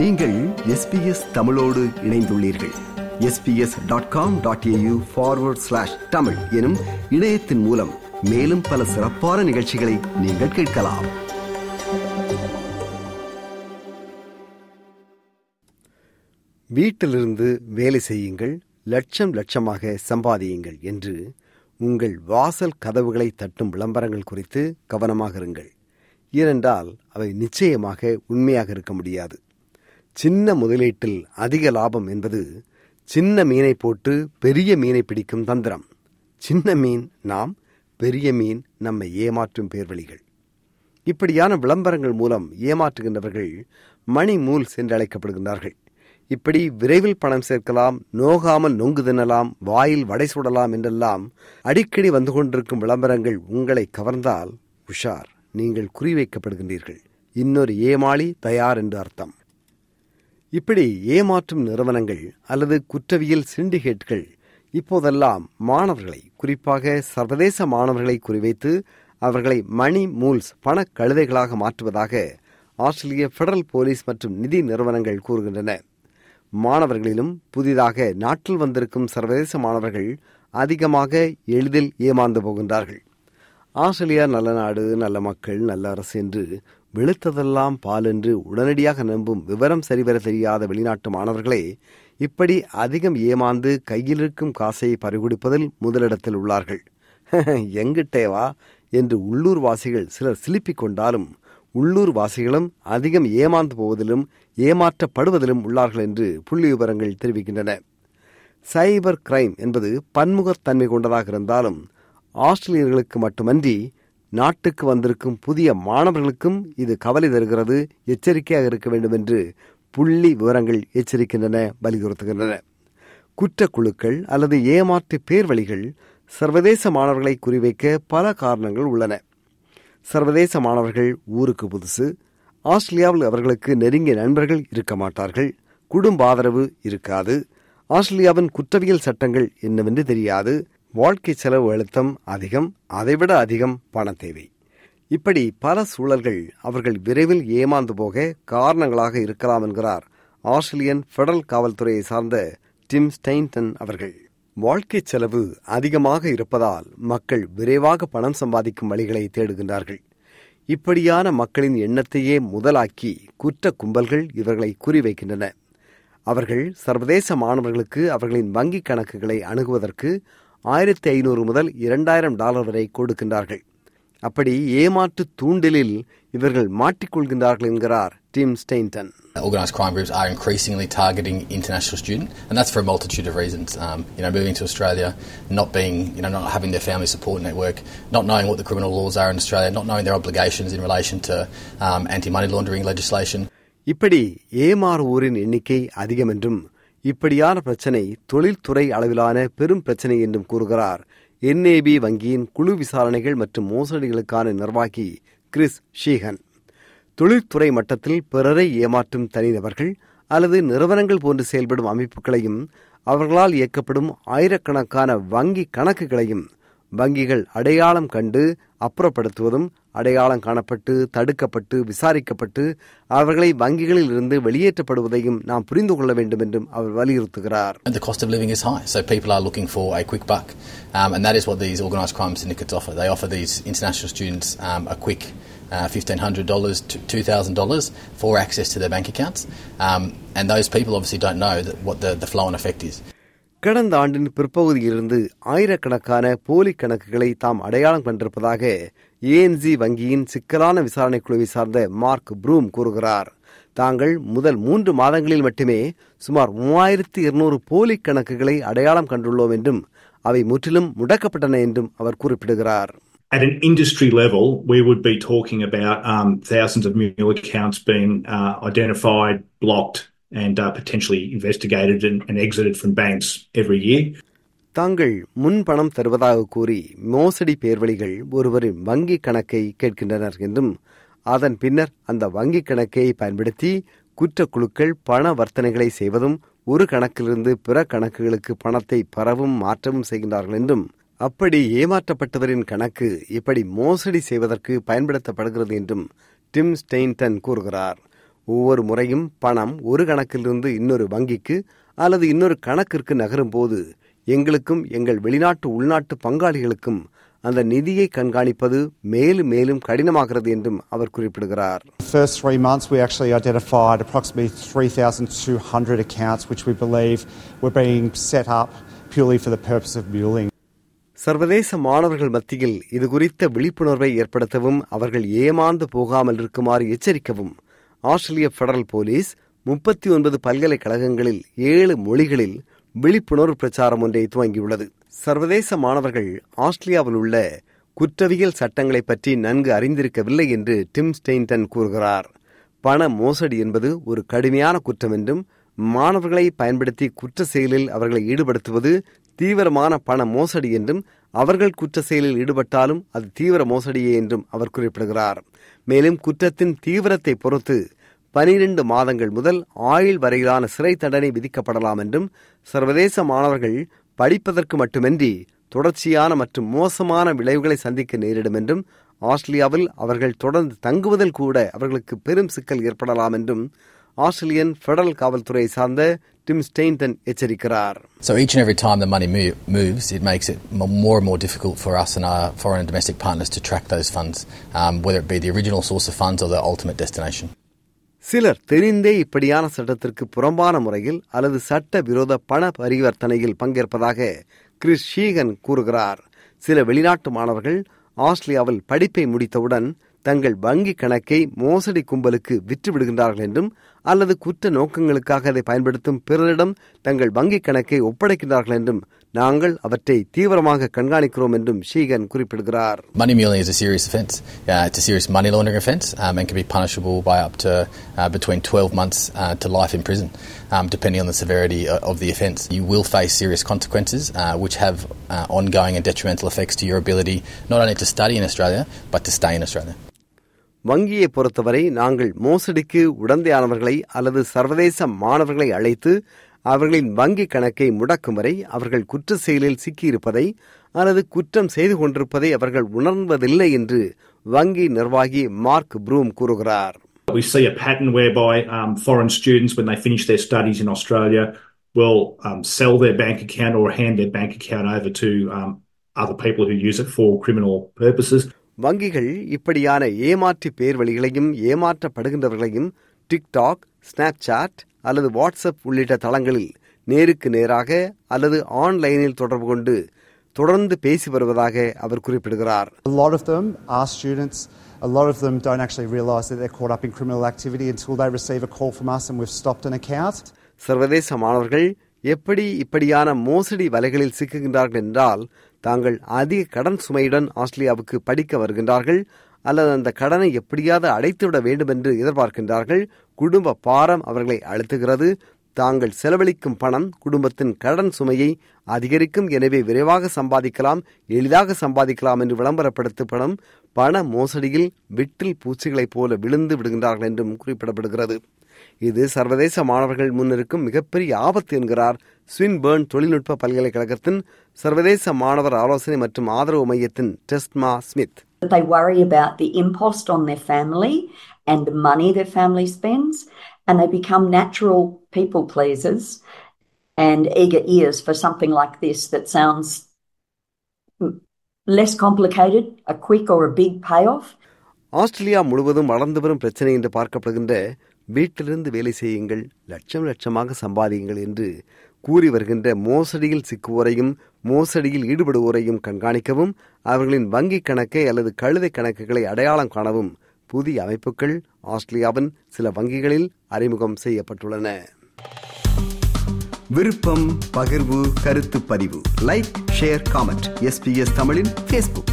நீங்கள் எஸ்பிஎஸ் தமிழோடு இணைந்துள்ளீர்கள். SBS dot com dot AU forward slash Tamil எனும் இணையத்தின் மூலம் மேலும் பல சிறப்பான நிகழ்ச்சிகளை நீங்கள் கேட்கலாம். வீட்டிலிருந்து வேலை செய்யுங்கள் லட்சம் லட்சமாக சம்பாதியுங்கள் என்று உங்கள் வாசல் கதவுகளை தட்டும் விளம்பரங்கள் குறித்து கவனமாக இருங்கள். ஏனென்றால் அவை நிச்சயமாக உண்மையாக இருக்க முடியாது. சின்ன முதலீட்டில் அதிக லாபம் என்பது சின்ன மீனை போட்டு பெரிய மீனை பிடிக்கும் தந்திரம். சின்ன மீன் நாம் பெரிய மீன் நம்மை ஏமாற்றும் பேர்வழிகள். இப்படியான விளம்பரங்கள் மூலம் ஏமாற்றுகின்றவர்கள் மணி மூல்ஸ் என்று அழைக்கப்படுகின்றார்கள் இப்படி விரைவில் பணம் சேர்க்கலாம் நோகாமல் நொங்கு தின்னலாம் வாயில் வடை சுடலாம் என்றெல்லாம் அடிக்கடி வந்து கொண்டிருக்கும் விளம்பரங்கள் உங்களை கவர்ந்தால் உஷார் நீங்கள் குறிவைக்கப்படுகின்றீர்கள். இன்னொரு ஏமாளி தயார் என்று அர்த்தம். இப்படி ஏமாற்றும் நிறுவனங்கள் அல்லது குற்றவியல் சிண்டிகேட்கள் இப்போதெல்லாம் மாணவர்களை குறிப்பாக சர்வதேச மாணவர்களை குறிவைத்து அவர்களை மணி மூல்ஸ் பண கழுதைகளாக மாற்றுவதாக ஆஸ்திரேலிய பெடரல் போலீஸ் மற்றும் நிதி நிறுவனங்கள் கூறுகின்றன. மாணவர்களிலும் புதிதாக நாட்டில் வந்திருக்கும் சர்வதேச மாணவர்கள் அதிகமாக எளிதில் ஏமாந்து போகின்றார்கள். ஆஸ்திரேலியா நல்ல நாடு நல்ல மக்கள் நல்ல அரசு என்று வெளுத்ததெல்லாம் பால் என்று உடனடியாக நம்பும் விவரம் சரிவர தெரியாத வெளிநாட்டு மாணவர்களே இப்படி அதிகம் ஏமாந்து கையில் இருக்கும் காசை பறிகொடுப்பதில் முதலிடத்தில் உள்ளார்கள். எங்கிட்டேவா என்று உள்ளூர் வாசிகள் சிலர் சிலிப்பிக் கொண்டாலும் உள்ளூர் வாசிகளும் அதிகம் ஏமாந்து போவதிலும் ஏமாற்றப்படுவதிலும் உள்ளார்கள் என்று புள்ளி விவரங்கள் தெரிவிக்கின்றன. சைபர் கிரைம் என்பது பன்முகத்தன்மை கொண்டதாக இருந்தாலும் ஆஸ்திரேலியர்களுக்கு மட்டுமன்றி நாட்டுக்கு வந்திருக்கும் புதிய மாணவர்களுக்கும் இது கவலை தருகிறது எச்சரிக்கையாக இருக்க வேண்டும் என்று புள்ளி விவரங்கள் எச்சரிக்கின்றன வலியுறுத்துகின்றன. குற்றக்குழுக்கள் அல்லது ஏமாற்று பேர்வழிகள் சர்வதேச மாணவர்களை குறிவைக்க பல காரணங்கள் உள்ளன. சர்வதேச மாணவர்கள் ஊருக்கு புதுசு ஆஸ்திரேலியாவில் அவர்களுக்கு நெருங்கிய நண்பர்கள் இருக்க மாட்டார்கள் குடும்ப ஆதரவு இருக்காது ஆஸ்திரேலியாவின் குற்றவியல் சட்டங்கள் என்னவென்று தெரியாது வாழ்க்கை செலவு அழுத்தம் அதிகம் அதைவிட அதிகம் பண தேவை. இப்படி பல சூழல்கள் அவர்கள் விரைவில் ஏமாந்து போக காரணங்களாக இருக்கலாம் என்கிறார் ஆஸ்திரேலியன் பெடரல் காவல்துறையை சார்ந்த டிம் ஸ்டெயின்டன் அவர்கள். வாழ்க்கை செலவு அதிகமாக இருப்பதால் மக்கள் விரைவாக பணம் சம்பாதிக்கும் வழிகளை தேடுகின்றார்கள். இப்படியான மக்களின் எண்ணத்தையே முதலாக்கி குற்ற கும்பல்கள் இவர்களை குறிவைக்கின்றன. அவர்கள் சர்வதேச மாணவர்களுக்கு அவர்களின் வங்கிக் கணக்குகளை அணுகுவதற்கு ஆயிரத்தி ஐநூறு முதல் இரண்டாயிரம் டாலர் வரை கொடுக்கின்றார்கள் அப்படி ஏமாற்று தூண்டிலில் இவர்கள் மாட்டிக்கொள்கின்றார்கள் என்கிறார் Tim Stainton Organised crime groups are increasingly targeting international students, and that's for a multitude of reasons. Um, you know, moving to Australia, not being, you know, not having their family support network, not knowing what the criminal laws are in Australia, not knowing their obligations in relation to um, anti-money laundering legislation. இப்படி ஏமாறுவோரின் எண்ணிக்கை அதிகம் என்றும் இப்படியான பிரச்சனை தொழில்துறை அளவிலான பெரும் பிரச்சனை என்றும் கூறுகிறார். என்ஏபி வங்கியின் குழு விசாரணைகள் மற்றும் மோசடிகளுக்கான நிர்வாகி கிறிஸ் ஷீகன். தொழில்துறை மட்டத்தில் பிறரை ஏமாற்றும் தனிநபர்கள் அல்லது நிறுவனங்கள் போன்று செயல்படும் அமைப்புகளையும் அவர்களால் இயக்கப்படும் ஆயிரக்கணக்கான வங்கி கணக்குகளையும் வங்கிகள் அடையாளம் கண்டு அப்புறப்படுத்துவதும் அடையாளம் காணப்பட்டு தடுக்கப்பட்டு விசாரிக்கப்பட்டு அவர்களை வங்கிகளில் இருந்து வெளியேற்றப்படுவதையும் நாம் புரிந்து கொள்ள வேண்டும் என்றும் அவர் வலியுறுத்துகிறார் the cost of living is high, so people are looking for a quick buck, um, and that is what these organised crime syndicates offer. They offer these international students um, a quick uh, $1,500 to $2,000 for access to their bank accounts, um, and those people obviously don't know that what the, the flow and effect is. கடந்த ஆண்டின் பிற்பகுதியிலிருந்து ஆயிரக்கணக்கான போலி கணக்குகளை தாம் அடையாளம் கண்டிருப்பதாக ஏஎன்ஜி வங்கியின் சிக்கலான விசாரணை குழுவை சார்ந்த மார்க் ப்ரூம் கூறுகிறார் தாங்கள் முதல் மூன்று மாதங்களில் மட்டுமே சுமார் மூவாயிரத்தி இருநூறு போலி கணக்குகளை அடையாளம் கண்டுள்ளோம் என்றும் அவை முற்றிலும் முடக்கப்பட்டன என்றும் அவர் குறிப்பிடுகிறார் At an industry level, we would be talking about um, thousands of mule accounts being uh, identified, blocked, and uh, potentially investigated and, and exited from banks every year. தாங்கள் முன் பணம் தருவதாக கூறி மோசடி பேர்வழிகள் ஒருவரின் வங்கி கணக்கை கேட்கின்றனர் என்றும் அதன் பின்னர் அந்த வங்கி கணக்கை பயன்படுத்தி குற்றக்குழுக்கள் பண வர்த்தனைகளை செய்வதும் ஒரு கணக்கிலிருந்து பிற கணக்குகளுக்கு பணத்தை பரவும் மாற்றவும் செய்கின்றார்கள் என்றும் அப்படி ஏமாற்றப்பட்டவரின் கணக்கு இப்படி மோசடி செய்வதற்கு பயன்படுத்தப்படுகிறது என்றும் டிம் ஸ்டெயின்டன் கூறுகிறார். ஒவ்வொரு முறையும் பணம் ஒரு கணக்கிலிருந்து இன்னொரு வங்கிக்கு அல்லது இன்னொரு கணக்கிற்கு நகரும் போது எங்களுக்கும் எங்கள் வெளிநாட்டு உள்நாட்டு பங்காளிகளுக்கும் அந்த நிதியை கண்காணிப்பது மேலும் மேலும் கடினமாகிறது என்றும் அவர் குறிப்பிடுகிறார் first three months, we actually identified approximately 3,200 accounts which we believe were being set up purely for the purpose of muling. சர்வதேச மாணவர்கள் மத்தியில் இது குறித்த விழிப்புணர்வை ஏற்படுத்தவும் அவர்கள் ஏமாந்து போகாமல் இருக்குமாறு எச்சரிக்கவும் ஆஸ்திரேலிய பெடரல் போலீஸ் முப்பத்தி ஒன்பது பல்கலைக்கழகங்களில் ஏழு மொழிகளில் விழிப்புணர்வு பிரச்சாரம் ஒன்றை துவங்கியுள்ளது. சர்வதேச மாணவர்கள் ஆஸ்திரேலியாவில் உள்ள குற்றவியல் சட்டங்களை பற்றி நன்கு அறிந்திருக்கவில்லை என்று டிம் ஸ்டெயின்டன் கூறுகிறார். பண மோசடி என்பது ஒரு கடுமையான குற்றம் என்றும் மாணவர்களை பயன்படுத்தி குற்ற செயலில் அவர்களை ஈடுபடுத்துவது தீவிரமான பண மோசடி என்றும் அவர்கள் குற்ற செயலில் ஈடுபட்டாலும் அது தீவிர மோசடியே என்றும் அவர் குறிப்பிடுகிறார். மேலும் குற்றத்தின் தீவிரத்தை பொறுத்து பனிரெண்டு மாதங்கள் முதல் ஆயுள் வரையிலான சிறை தண்டனை விதிக்கப்படலாம் என்றும் சர்வதேச மாணவர்கள் படிப்பதற்கு மட்டுமின்றி தொடர்ச்சியான மற்றும் மோசமான விளைவுகளை சந்திக்க நேரிடும் என்றும் ஆஸ்திரேலியாவில் அவர்கள் தொடர்ந்து தங்குவதில் கூட அவர்களுக்கு பெரும் சிக்கல் ஏற்படலாம் என்றும் ஆஸ்திரேலியன் பெடரல் காவல்துறை சார்ந்த டிம் ஸ்டெயின்டன் எச்சரிக்கிறார் So each and every time the money moves, it makes it more and more difficult for us and our foreign and domestic partners to track those funds, um, whether it be the original source of funds or the ultimate destination. சிலர் தெரிந்தே இப்படியான சட்டத்திற்கு புறம்பான முறையில் அல்லது சட்ட விரோத பண பரிவர்த்தனையில் பங்கேற்பதாக கிறிஸ் ஷீகன் கூறுகிறார். சில வெளிநாட்டு மாணவர்கள் ஆஸ்திரேலியாவில் படிப்பை முடித்தவுடன் தங்கள் வங்கி கணக்கை மோசடி கும்பலுக்கு விற்று விடுகின்றார்கள் என்றும் அல்லது குற்ற நோக்கங்களுக்காக அதை பயன்படுத்தும் பிறரிடம் தங்கள் வங்கி கணக்கை ஒப்படைக்கின்றார்கள் என்றும் நாங்கள் அவற்றை தீவிரமாக கண்காணிக்கிறோம் என்றும் ஷீகன் குறிப்பிடுகிறார் Money muling is a serious offence. Uh, it's a serious money laundering offence um, and can be punishable by up to uh, between 12 months uh, to life in prison, um, depending on the severity o- of the offence. You will face serious consequences uh, which have uh, ongoing and detrimental effects to your ability not only to study in Australia but to stay in Australia. வங்கியை பொறுத்தவரை நாங்கள் மோசடிக்கு உடந்தையானவர்களை அல்லது சர்வதேச மாணவர்களை அழைத்து அவர்களின் வங்கி கணக்கை முடக்கும் வரை அவர்கள் குற்ற செயலில் சிக்கியிருப்பதை அல்லது குற்றம் செய்து கொண்டிருப்பதை அவர்கள் உணர்வதில்லை என்று வங்கி நிர்வாகி மார்க் ப்ரூம் கூறுகிறார் We see a pattern whereby um, foreign students, when they finish their studies in Australia, will um, sell their bank account or hand their bank account over to um, other people who use it for criminal purposes. வங்கிகள் இப்படியான ஏமாற்று பேர் வழிகளையும் ஏமாற்றப்படுகின்றவர்களையும் TikTok Snapchat அல்லது WhatsApp உள்ளிட்ட தளங்களில் நேருக்கு நேராக அல்லது ஆன்லைனில் தொடர்பு கொண்டு தொடர்ந்து பேசி வருவதாக அவர் குறிப்பிடுகிறார் A lot of them are students. A lot of them don't actually realise that they're caught up in criminal activity until they receive a call from us and we've stopped an account. சர்வதேச மாணவர்கள் எப்படி இப்படியான மோசடி வலைகளில் சிக்குகின்றார்கள் என்றால் தாங்கள் அதிக கடன் சுமையுடன் ஆஸ்திரேலியாவுக்கு படிக்க வருகின்றார்கள் அல்லது அந்த கடனை எப்படியாவது அடைத்துவிட வேண்டும் என்று எதிர்பார்க்கின்றார்கள். குடும்ப பாரம் அவர்களை அழுத்துகிறது. தாங்கள் செலவழிக்கும் பணம் குடும்பத்தின் கடன் சுமையை அதிகரிக்கும். எனவே விரைவாக சம்பாதிக்கலாம் எளிதாக சம்பாதிக்கலாம் என்று விளம்பரப்படுத்தப்படும் பண மோசடியில் விட்டில் பூச்சிகளைப் போல விழுந்து விடுகின்றார்கள் என்றும் குறிப்பிடப்படுகிறது. இது சர்வதேச மாணவர்கள் முன்னிருக்கும் மிகப்பெரிய ஆபத்து என்கிறார் ஸ்வின்பேர்ன் தொழில்நுட்ப பல்கலைக்கழகத்தின் சர்வதேச மாணவர் ஆலோசனை மற்றும் ஆதரவு மையத்தின் டெஸ்ட்மா Smith They worry about the impost on their family and the money their family spends, and they become natural people pleasers and eager ears for something like this that sounds mm, less complicated, a quick or a big payoff. Australia முழுவதும் வளர்ந்து வரும் பிரச்சனை என்று பார்க்கப்படுகின்ற வீட்டிலிருந்து வேலை செய்யுங்கள் லட்சம் லட்சமாக சம்பாதியுங்கள் என்று கூறி வருகின்ற மோசடியில் சிக்குவோரையும் மோசடியில் ஈடுபடுவோரையும் கண்காணிக்கவும் அவர்களின் வங்கிக் கணக்கை அல்லது கழுதை கணக்குகளை அடையாளம் காணவும் புதிய அமைப்புகள் ஆஸ்திரேலியாவின் சில வங்கிகளில் அறிமுகம் செய்யப்பட்டுள்ளன. விருப்பம் பகிர்வு கருத்து பதிவு. லைக் ஷேர் காமெண்ட் எஸ்பிஎஸ் தமிழின் ஃபேஸ்புக்